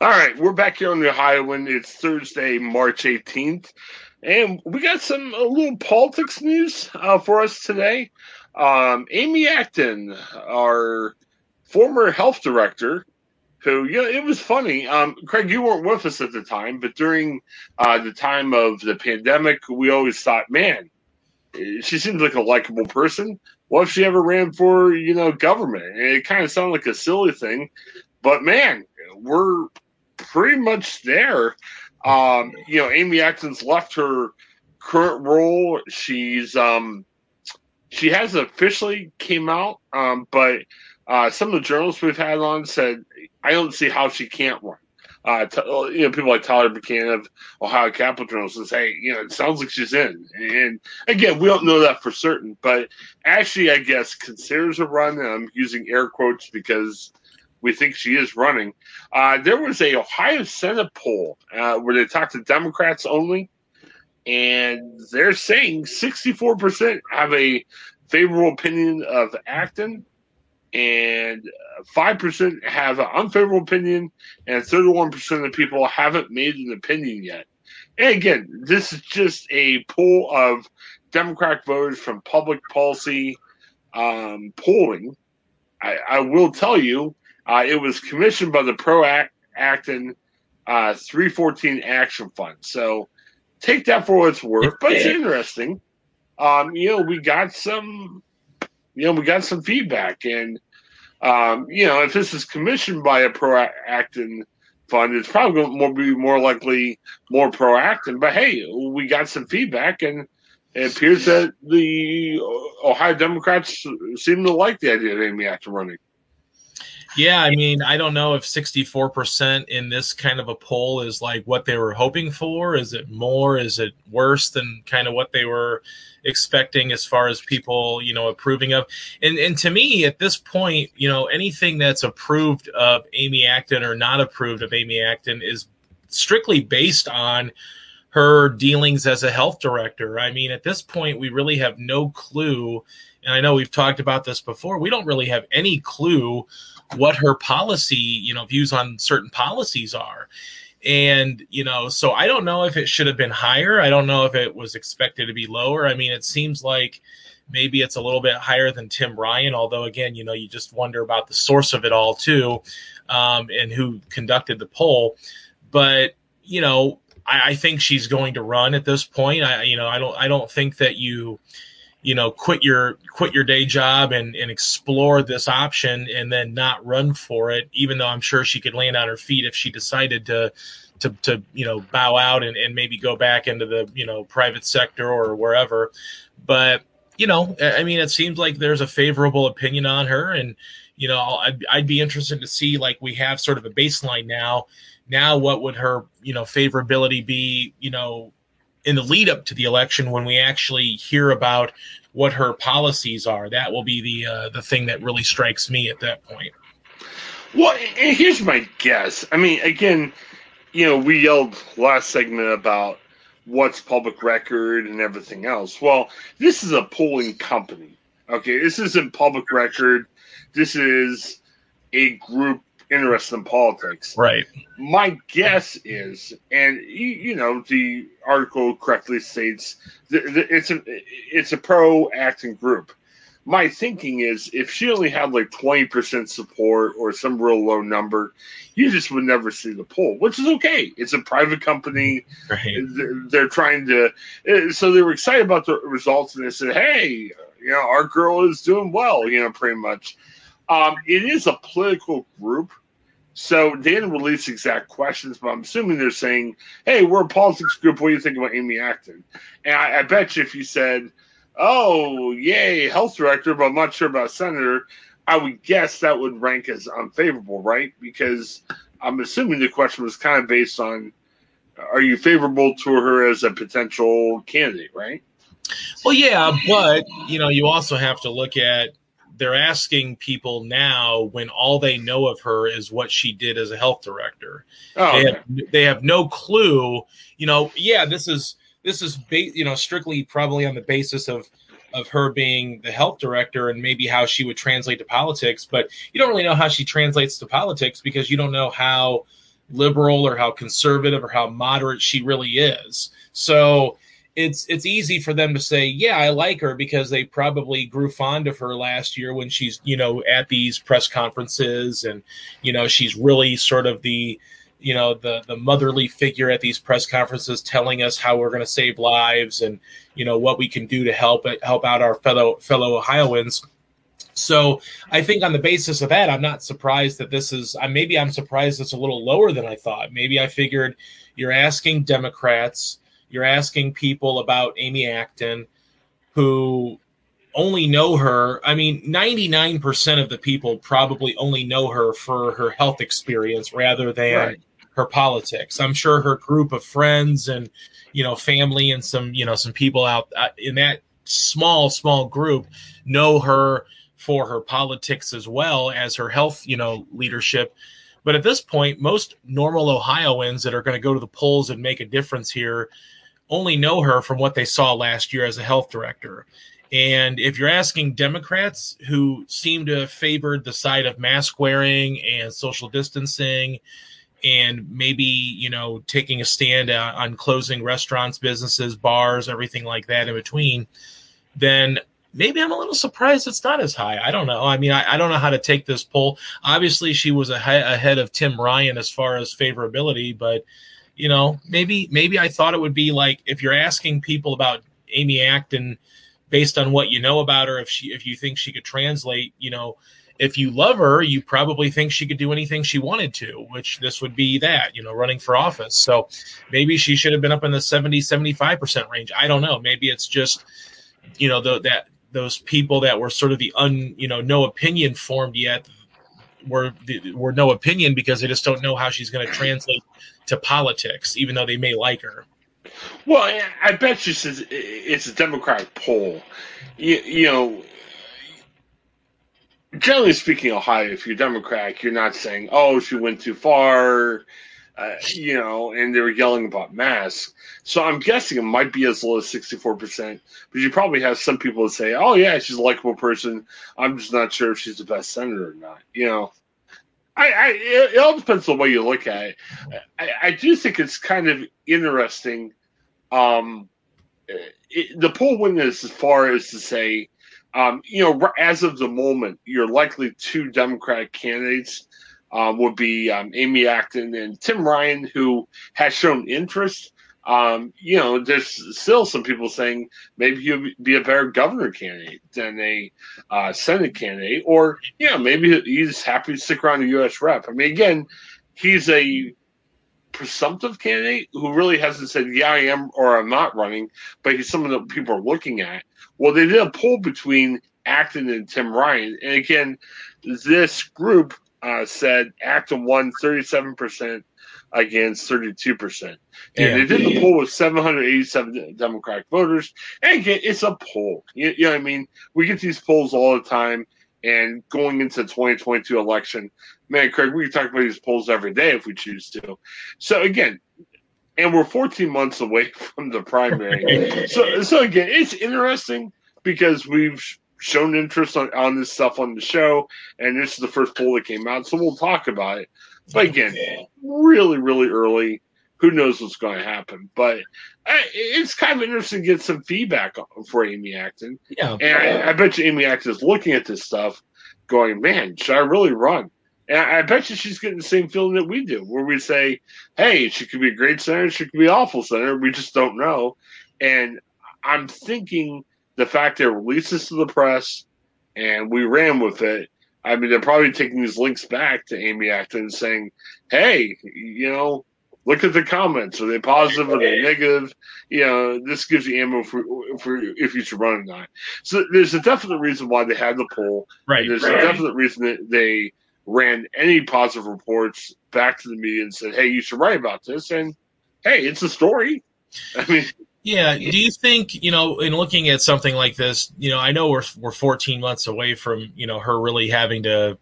All right, we're back here on the Ohioan. It's Thursday, March 18th, and we got some a little politics news uh, for us today. Um, Amy Acton, our former health director, who you know it was funny. Um, Craig, you weren't with us at the time, but during uh, the time of the pandemic, we always thought, man, she seems like a likable person. What if she ever ran for you know government? And it kind of sounded like a silly thing, but man, we're pretty much there. Um, you know, Amy Acton's left her current role. She's um, she has officially came out, um, but uh, some of the journalists we've had on said I don't see how she can't run. Uh, you know, people like Tyler Buchanan of Ohio Capital Journal says, "Hey, you know, it sounds like she's in." And again, we don't know that for certain, but actually, I guess considers a run. I'm using air quotes because we think she is running. Uh, there was a Ohio Senate poll uh, where they talked to Democrats only, and they're saying 64% have a favorable opinion of Acton, and 5% have an unfavorable opinion, and 31% of people haven't made an opinion yet. And again, this is just a poll of Democratic voters from public policy um, polling. I, I will tell you, uh, it was commissioned by the Pro Acton uh, 314 Action Fund. So take that for what it's worth. But it's interesting. Um, you know, we got some, you know, we got some feedback, and um, you know, if this is commissioned by a Pro Acton fund, it's probably going to be more likely more Pro Acton. But hey, we got some feedback, and it appears that the Ohio Democrats seem to like the idea of Amy Acton running. Yeah, I mean, I don't know if 64% in this kind of a poll is like what they were hoping for. Is it more? Is it worse than kind of what they were expecting as far as people, you know, approving of? And and to me, at this point, you know, anything that's approved of Amy Acton or not approved of Amy Acton is strictly based on her dealings as a health director. I mean, at this point, we really have no clue. And I know we've talked about this before. We don't really have any clue what her policy, you know, views on certain policies are. And, you know, so I don't know if it should have been higher. I don't know if it was expected to be lower. I mean, it seems like maybe it's a little bit higher than Tim Ryan, although, again, you know, you just wonder about the source of it all, too, um, and who conducted the poll. But, you know, I, I think she's going to run at this point. I, you know, I don't, I don't think that you, you know quit your quit your day job and and explore this option and then not run for it even though i'm sure she could land on her feet if she decided to to to you know bow out and, and maybe go back into the you know private sector or wherever. But you know i mean it seems like there's a favorable opinion on her and you know I'd, I'd be interested to see like we have sort of a baseline now. Now what would her you know favorability be you know in the lead up to the election when we actually hear about what her policies are. That will be the uh, the thing that really strikes me at that point. Well, here's my guess. I mean, again, you know, we yelled last segment about what's public record and everything else. Well, this is a polling company. Okay, this isn't public record. This is a group interested in politics. Right. My guess is, and you, you know, the article correctly states that it's a it's a pro Acton group. my thinking is if she only had like 20% support or some real low number, you just would never see the poll, which is okay. It's a private company. Right. They're, they're, trying to, eh, so they were excited about the results and they said, hey, you know, our girl is doing well, you know, pretty much. Um, it is a political group. So they didn't release exact questions, but I'm assuming they're saying, "Hey, we're a politics group. What do you think about Amy Acton?" And I, I bet you if you said, "Oh, yay, health director," but I'm not sure about senator, I would guess that would rank as unfavorable, right? Because I'm assuming the question was kind of based on, "Are you favorable to her as a potential candidate?" Right? Well, yeah, but you know, you also have to look at they're asking people now when all they know of her is what she did as a health director. Oh, they, have, they have no clue. You know, yeah, this is this is ba- you know strictly probably on the basis of of her being the health director and maybe how she would translate to politics, but you don't really know how she translates to politics because you don't know how liberal or how conservative or how moderate she really is. So it's it's easy for them to say, yeah, I like her because they probably grew fond of her last year when she's you know at these press conferences and you know she's really sort of the you know the the motherly figure at these press conferences telling us how we're going to save lives and you know what we can do to help help out our fellow fellow Ohioans. So I think on the basis of that, I'm not surprised that this is. Maybe I'm surprised it's a little lower than I thought. Maybe I figured you're asking Democrats you're asking people about Amy Acton who only know her. I mean, 99% of the people probably only know her for her health experience rather than right. her politics. I'm sure her group of friends and, you know, family and some, you know, some people out uh, in that small, small group know her for her politics as well as her health, you know, leadership. But at this point, most normal Ohioans that are going to go to the polls and make a difference here only know her from what they saw last year as a health director. And if you're asking Democrats who seem to have favored the side of mask wearing and social distancing and maybe, you know, taking a stand uh, on closing restaurants, businesses, bars, everything like that in between, then maybe I'm a little surprised it's not as high. I don't know. I mean, I, I don't know how to take this poll. Obviously, she was ahead of Tim Ryan as far as favorability, but you know, maybe maybe I thought it would be like if you're asking people about Amy Acton based on what you know about her, if she if you think she could translate, you know, if you love her, you probably think she could do anything she wanted to, which this would be that, you know, running for office. So maybe she should have been up in the 70, 75% range. I don't know. Maybe it's just, you know, the, that those people that were sort of the un, you know, no opinion formed yet were, were no opinion because they just don't know how she's going to translate to politics, even though they may like her. Well, I bet you says it's a Democratic poll. You, you know, generally speaking, Ohio, if you're Democratic, you're not saying, "Oh, she went too far," uh, you know, and they were yelling about masks. So I'm guessing it might be as low as 64 percent. But you probably have some people that say, "Oh, yeah, she's a likable person. I'm just not sure if she's the best senator or not." You know. I, I, it all depends on the way you look at it. I, I do think it's kind of interesting. Um, it, the poll is as far as to say, um, you know, as of the moment, you're likely two Democratic candidates um, would be um, Amy Acton and Tim Ryan, who has shown interest um, you know, there's still some people saying maybe he'll be a better governor candidate than a uh, Senate candidate, or you know, maybe he's happy to stick around the U.S. rep. I mean, again, he's a presumptive candidate who really hasn't said, "Yeah, I am" or "I'm not running," but he's someone that people are looking at. Well, they did a poll between Acton and Tim Ryan, and again, this group uh, said Acton won 37 percent against 32%. And yeah. they did the poll with 787 Democratic voters. And again, it's a poll. You, you know what I mean? We get these polls all the time. And going into the 2022 election, man, Craig, we can talk about these polls every day if we choose to. So again, and we're 14 months away from the primary. so, so again, it's interesting because we've shown interest on, on this stuff on the show, and this is the first poll that came out, so we'll talk about it. But again, really, really early. who knows what's going to happen. But uh, it's kind of interesting to get some feedback for Amy Acton. Yeah. And I, I bet you Amy Acton is looking at this stuff going, man, should I really run? And I bet you she's getting the same feeling that we do, where we say, hey, she could be a great center, she could be an awful center. We just don't know. And I'm thinking the fact that releases to the press and we ran with it. I mean, they're probably taking these links back to Amy Acton and saying, hey, you know, look at the comments. Are they positive? Are they negative? You know, this gives you ammo for, for if you should run or not. So there's a definite reason why they had the poll. Right. There's right. a definite reason that they ran any positive reports back to the media and said, hey, you should write about this. And hey, it's a story. I mean, yeah. Do you think you know in looking at something like this? You know, I know we're we're 14 months away from you know her really having to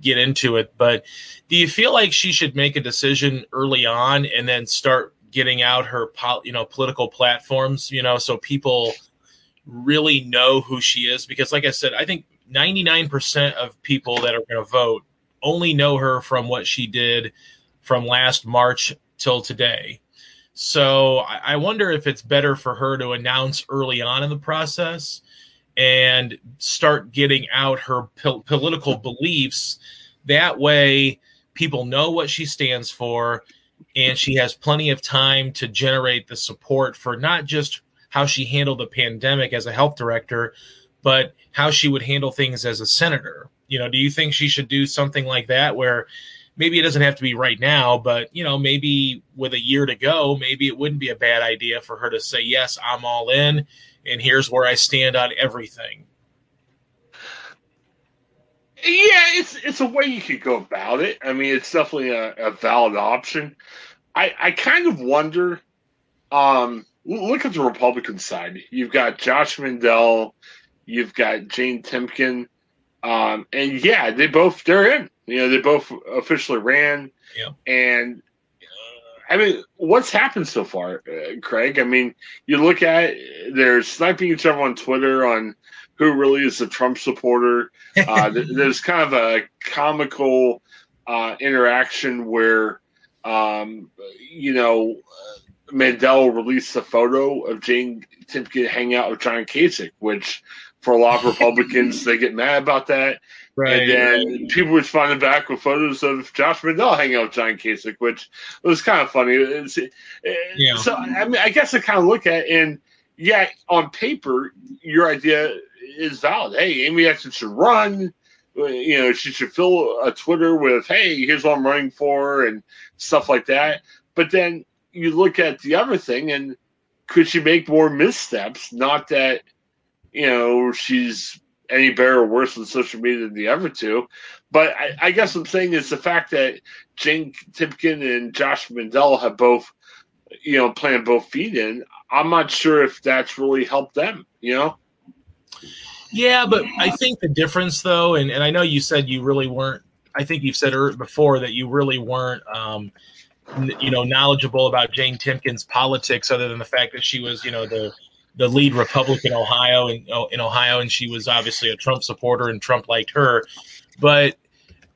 get into it, but do you feel like she should make a decision early on and then start getting out her you know political platforms? You know, so people really know who she is because, like I said, I think 99% of people that are going to vote only know her from what she did from last March till today. So I wonder if it's better for her to announce early on in the process and start getting out her po- political beliefs. That way, people know what she stands for, and she has plenty of time to generate the support for not just how she handled the pandemic as a health director, but how she would handle things as a senator. You know, do you think she should do something like that where maybe it doesn't have to be right now, but you know, maybe with a year to go, maybe it wouldn't be a bad idea for her to say, "Yes, I'm all in, and here's where I stand on everything." Yeah, it's it's a way you could go about it. I mean, it's definitely a, a valid option. I I kind of wonder. Um, look at the Republican side. You've got Josh Mandel, you've got Jane Timken, um, and yeah, they both they're in. You know, they both officially ran. Yeah. And I mean, what's happened so far, uh, Craig? I mean, you look at they're sniping each other on Twitter on who really is a Trump supporter. Uh, there's kind of a comical uh, interaction where, um, you know, Mandel released a photo of Jane Timken hanging out with John Kasich, which for a lot of Republicans, they get mad about that. Right. And then people responded back with photos of Josh Mandel hanging out with John Kasich, which was kind of funny. It's, yeah. So, I mean, I guess I kind of look at it and, yeah, on paper, your idea is valid. Hey, Amy Acton should run. You know, she should fill a Twitter with, hey, here's what I'm running for and stuff like that. But then you look at the other thing and could she make more missteps? Not that, you know, she's any better or worse on social media than the other two. But I, I guess I'm saying is the fact that Jane Timken and Josh Mandel have both, you know, playing both feet in. I'm not sure if that's really helped them. You know. Yeah, but I think the difference, though, and, and I know you said you really weren't. I think you've said before that you really weren't, um, you know, knowledgeable about Jane Timken's politics, other than the fact that she was, you know, the the lead Republican Ohio in, in Ohio, and she was obviously a Trump supporter, and Trump liked her. But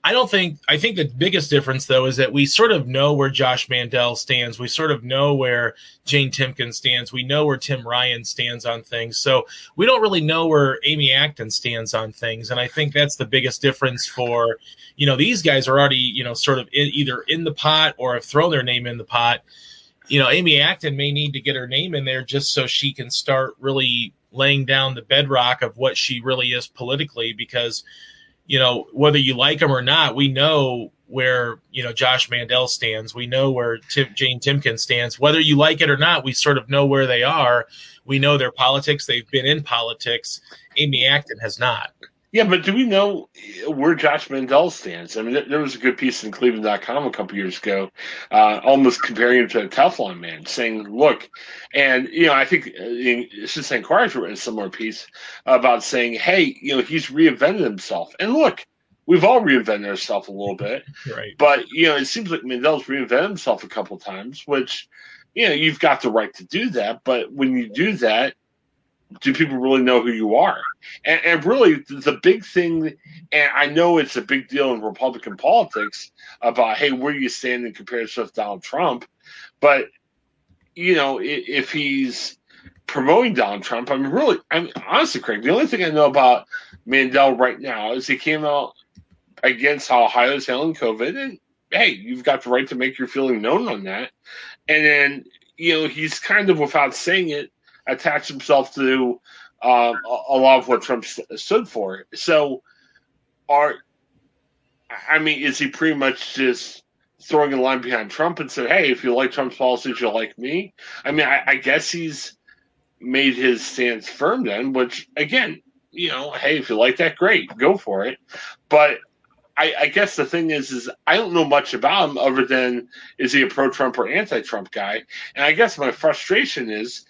I don't think I think the biggest difference though is that we sort of know where Josh Mandel stands. We sort of know where Jane Timken stands. We know where Tim Ryan stands on things. So we don't really know where Amy Acton stands on things. And I think that's the biggest difference for, you know, these guys are already, you know, sort of in, either in the pot or have thrown their name in the pot. You know, Amy Acton may need to get her name in there just so she can start really laying down the bedrock of what she really is politically because you know, whether you like him or not, we know where you know Josh Mandel stands. We know where Tim, Jane Timken stands. Whether you like it or not, we sort of know where they are. We know their politics. They've been in politics. Amy Acton has not. Yeah, but do we know where Josh Mandel stands? I mean, there was a good piece in Cleveland.com a couple years ago, uh, almost comparing him to a Teflon man, saying, look, and, you know, I think uh, Cincinnati Enquirer wrote a similar piece about saying, hey, you know, he's reinvented himself. And look, we've all reinvented ourselves a little bit. Right. But, you know, it seems like Mandel's reinvented himself a couple times, which, you know, you've got the right to do that. But when you do that, do people really know who you are? And, and, really, the big thing, and I know it's a big deal in Republican politics about, hey, where you stand in comparison with Donald Trump? But, you know, if he's promoting Donald Trump, I mean, really, I mean, honestly, Craig, the only thing I know about Mandel right now is he came out against how Ohio is handling COVID. And, hey, you've got the right to make your feeling known on that. And then, you know, he's kind of, without saying it, attached himself to um, a, lot of what Trump stood for. So, are I mean, is he pretty much just throwing a line behind Trump and said, "Hey, if you like Trump's policies, you'll like me"? I mean, I, I guess he's made his stance firm then. Which again, you know, hey, if you like that, great, go for it. But I, I, guess the thing is, is I don't know much about him other than is he a pro-Trump or anti-Trump guy? And I guess my frustration is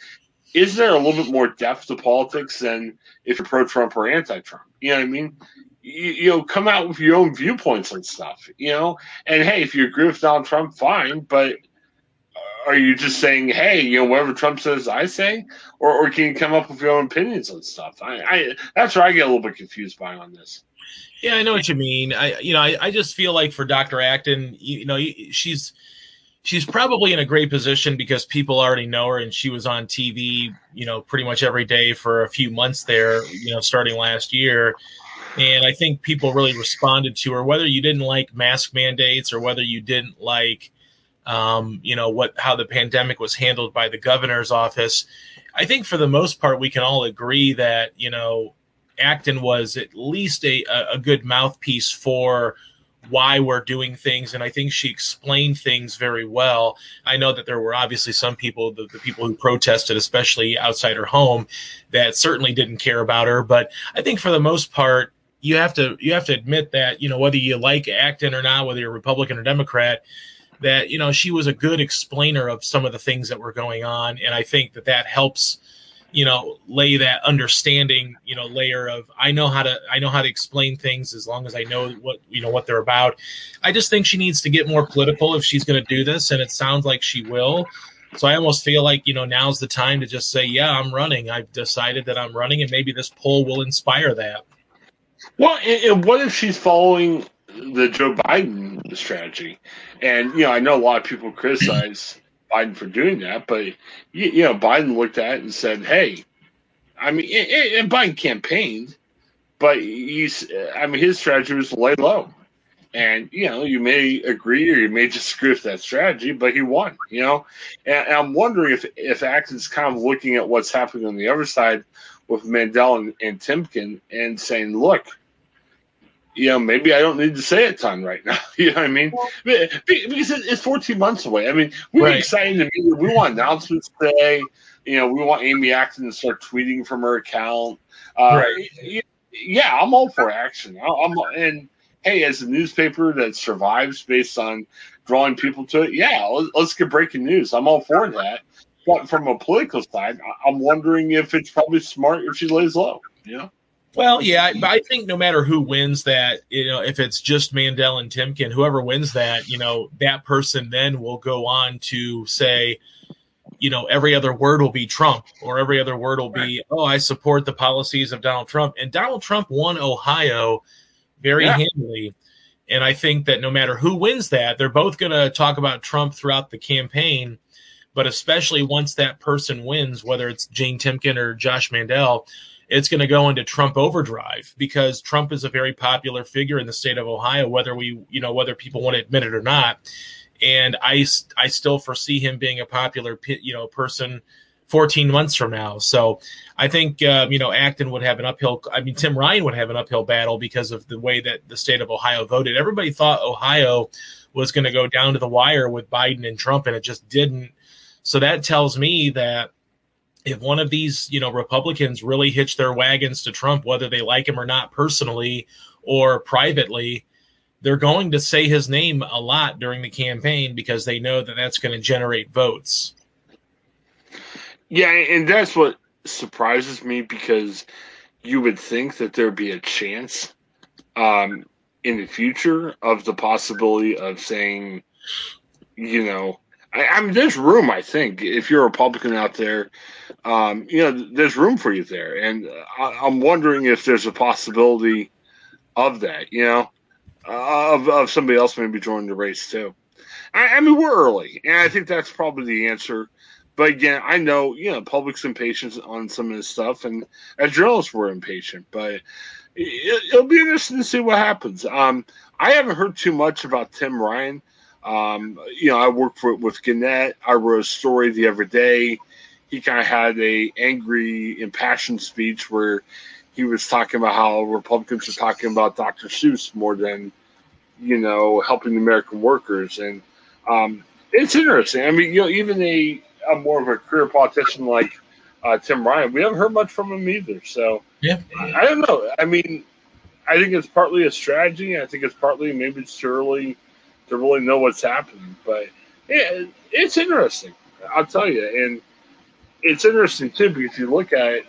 is there a little bit more depth to politics than if you're pro Trump or anti Trump? You know what I mean? You, you, know, come out with your own viewpoints and stuff, you know? And hey, if you agree with Donald Trump, fine, but are you just saying, hey, you know, whatever Trump says, I say? Or, or can you come up with your own opinions on stuff? I, I That's where I get a little bit confused by on this. Yeah, I know what you mean. I, you know, I, I just feel like for Dr. Acton, you, you know, she's – she's probably in a great position because people already know her and she was on TV, you know, pretty much every day for a few months there, you know, starting last year. And I think people really responded to her, whether you didn't like mask mandates or whether you didn't like, um, you know, what how the pandemic was handled by the governor's office. I think for the most part, we can all agree that you know, Acton was at least a a good mouthpiece for why we're doing things and i think she explained things very well. I know that there were obviously some people the, the, people who protested especially outside her home that certainly didn't care about her. But i think for the most part you have to you have to admit that you know whether you like acton or not whether you're republican or democrat that you know she was a good explainer of some of the things that were going on. And i think that that helps you know lay that understanding you know layer of i know how to i know how to explain things as long as i know what you know what they're about. I just think she needs to get more political if she's going to do this and it sounds like she will. So i almost feel like you know now's the time to just say yeah i'm running. I've decided that i'm running and maybe this poll will inspire that. Well and what if she's following the joe biden strategy? And you know i know a lot of people criticize Biden for doing that, but you, know, Biden looked at it and said, "Hey, I mean, and Biden campaigned, but he's, I mean, his strategy was lay low." And you know, you may agree or you may disagree with that strategy, but he won. You know, and, and I'm wondering if if Acton's kind of looking at what's happening on the other side with Mandel and, and Timken and saying, "Look, you know, maybe I don't need to say a ton right now. you know what I mean? Because it's 14 months away. I mean, we're right. excited to meet We want announcements today. You know, we want Amy Acton to start tweeting from her account. Uh, right. Yeah, I'm all for action. I'm and hey, as a newspaper that survives based on drawing people to it, yeah, let's get breaking news. I'm all for that. But from a political side, I'm wondering if it's probably smart if she lays low. You know. Well, yeah, I think no matter who wins that, you know, if it's just Mandel and Timken, whoever wins that, you know, that person then will go on to say, you know, every other word will be Trump or every other word will be, oh, I support the policies of Donald Trump. And Donald Trump won Ohio very yeah. handily. And I think that no matter who wins that, they're both going to talk about Trump throughout the campaign. But especially once that person wins, whether it's Jane Timken or Josh Mandel, it's going to go into Trump overdrive because Trump is a very popular figure in the state of Ohio, whether we, you know, whether people want to admit it or not. And I, I still foresee him being a popular, you know, person 14 months from now. So I think, uh, you know, Acton would have an uphill, I mean, Tim Ryan would have an uphill battle because of the way that the state of Ohio voted. Everybody thought Ohio was going to go down to the wire with Biden and Trump, and it just didn't. So that tells me that if one of these, you know, Republicans really hitch their wagons to Trump, whether they like him or not personally or privately, they're going to say his name a lot during the campaign because they know that that's going to generate votes. Yeah, and that's what surprises me because you would think that there'd be a chance um, in the future of the possibility of saying, you know, I, I, mean, there's room. I think if you're a Republican out there, um, you know, there's room for you there, and I, am wondering if there's a possibility of that. You know, uh, of of somebody else maybe joining the race too. I, I, mean, we're early, and I think that's probably the answer. But again, I know you know public's impatient on some of this stuff, and as journalists, we're impatient. But it, will be interesting to see what happens. Um, I haven't heard too much about Tim Ryan. Um, you know, I worked for with Gannett. I wrote a story the other day. He kind of had a angry, impassioned speech where he was talking about how Republicans are talking about Dr. Seuss more than you know helping the American workers, and um, it's interesting. I mean, you know, even a, a more of a career politician like uh, Tim Ryan, we haven't heard much from him either. So yeah, I, I don't know. I mean, I think it's partly a strategy. I think it's partly maybe it's too early to really know what's happening. But yeah, it's interesting. I'll tell you, and it's interesting too because you look at it.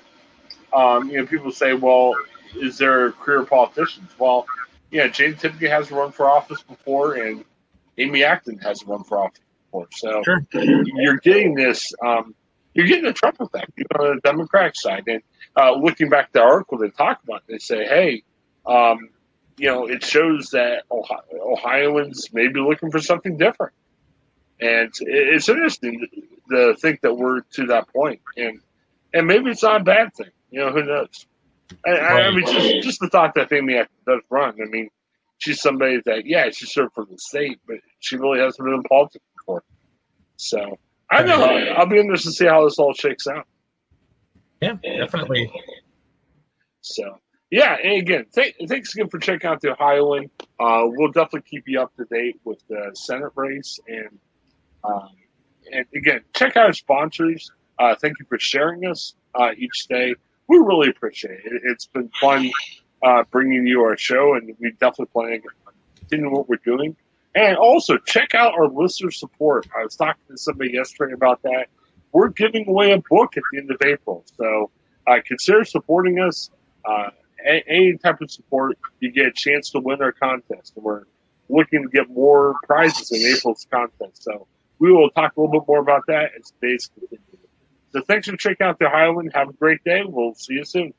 Um, you know, people say, "Well, is there career politicians?" Well, yeah, Jane Timken has run for office before, and Amy Acton has run for office before. So sure. you're getting this. Um, you're getting the Trump effect you know, on the Democratic side. And uh, looking back to the article, they talk about, it, they say, "Hey, um, you know, it shows that Ohio, Ohioans may be looking for something different. And it's interesting to think that we're to that point, and and maybe it's not a bad thing. You know, who knows? I, I mean, just just the thought that Amy does run. I mean, she's somebody that yeah, she served for the state, but she really hasn't been in politics before. So I know I'll be interested to see how this all shakes out. Yeah, definitely. So yeah, and again, th- thanks again for checking out the Ohioan. Uh, we'll definitely keep you up to date with the Senate race, and um, and again, check out our sponsors. Uh, thank you for sharing us uh, each day. We really appreciate it. It's been fun uh, bringing you our show, and we definitely plan on continuing what we're doing. And also, check out our listener support. I was talking to somebody yesterday about that. We're giving away a book at the end of April, so uh, consider supporting us. Uh, any type of support, you get a chance to win our contest. And we're looking to get more prizes in April's contest. So we will talk a little bit more about that as days continue. So thanks for checking out the Ohioan. Have a great day. We'll see you soon.